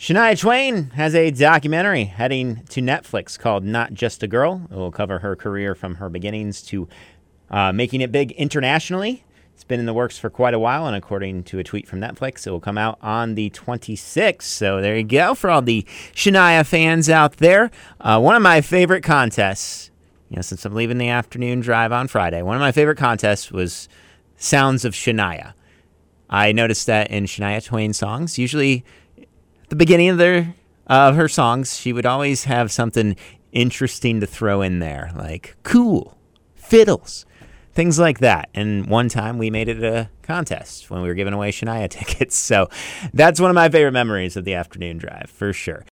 Shania Twain has a documentary heading to Netflix called Not Just a Girl. It will cover her career from her beginnings to uh, making it big internationally. It's been in the works for quite a while, and according to a tweet from Netflix, it will come out on the 26th. So there you go for all the Shania fans out there. Uh, one of my favorite contests, you know, since I'm leaving the afternoon drive on Friday, one of my favorite contests was Sounds of Shania. I noticed that in Shania Twain songs, usually the beginning of their of her songs, she would always have something interesting to throw in there, like cool, fiddles, things like that. And one time we made it a contest when we were giving away Shania tickets. So that's one of my favorite memories of the afternoon drive, for sure.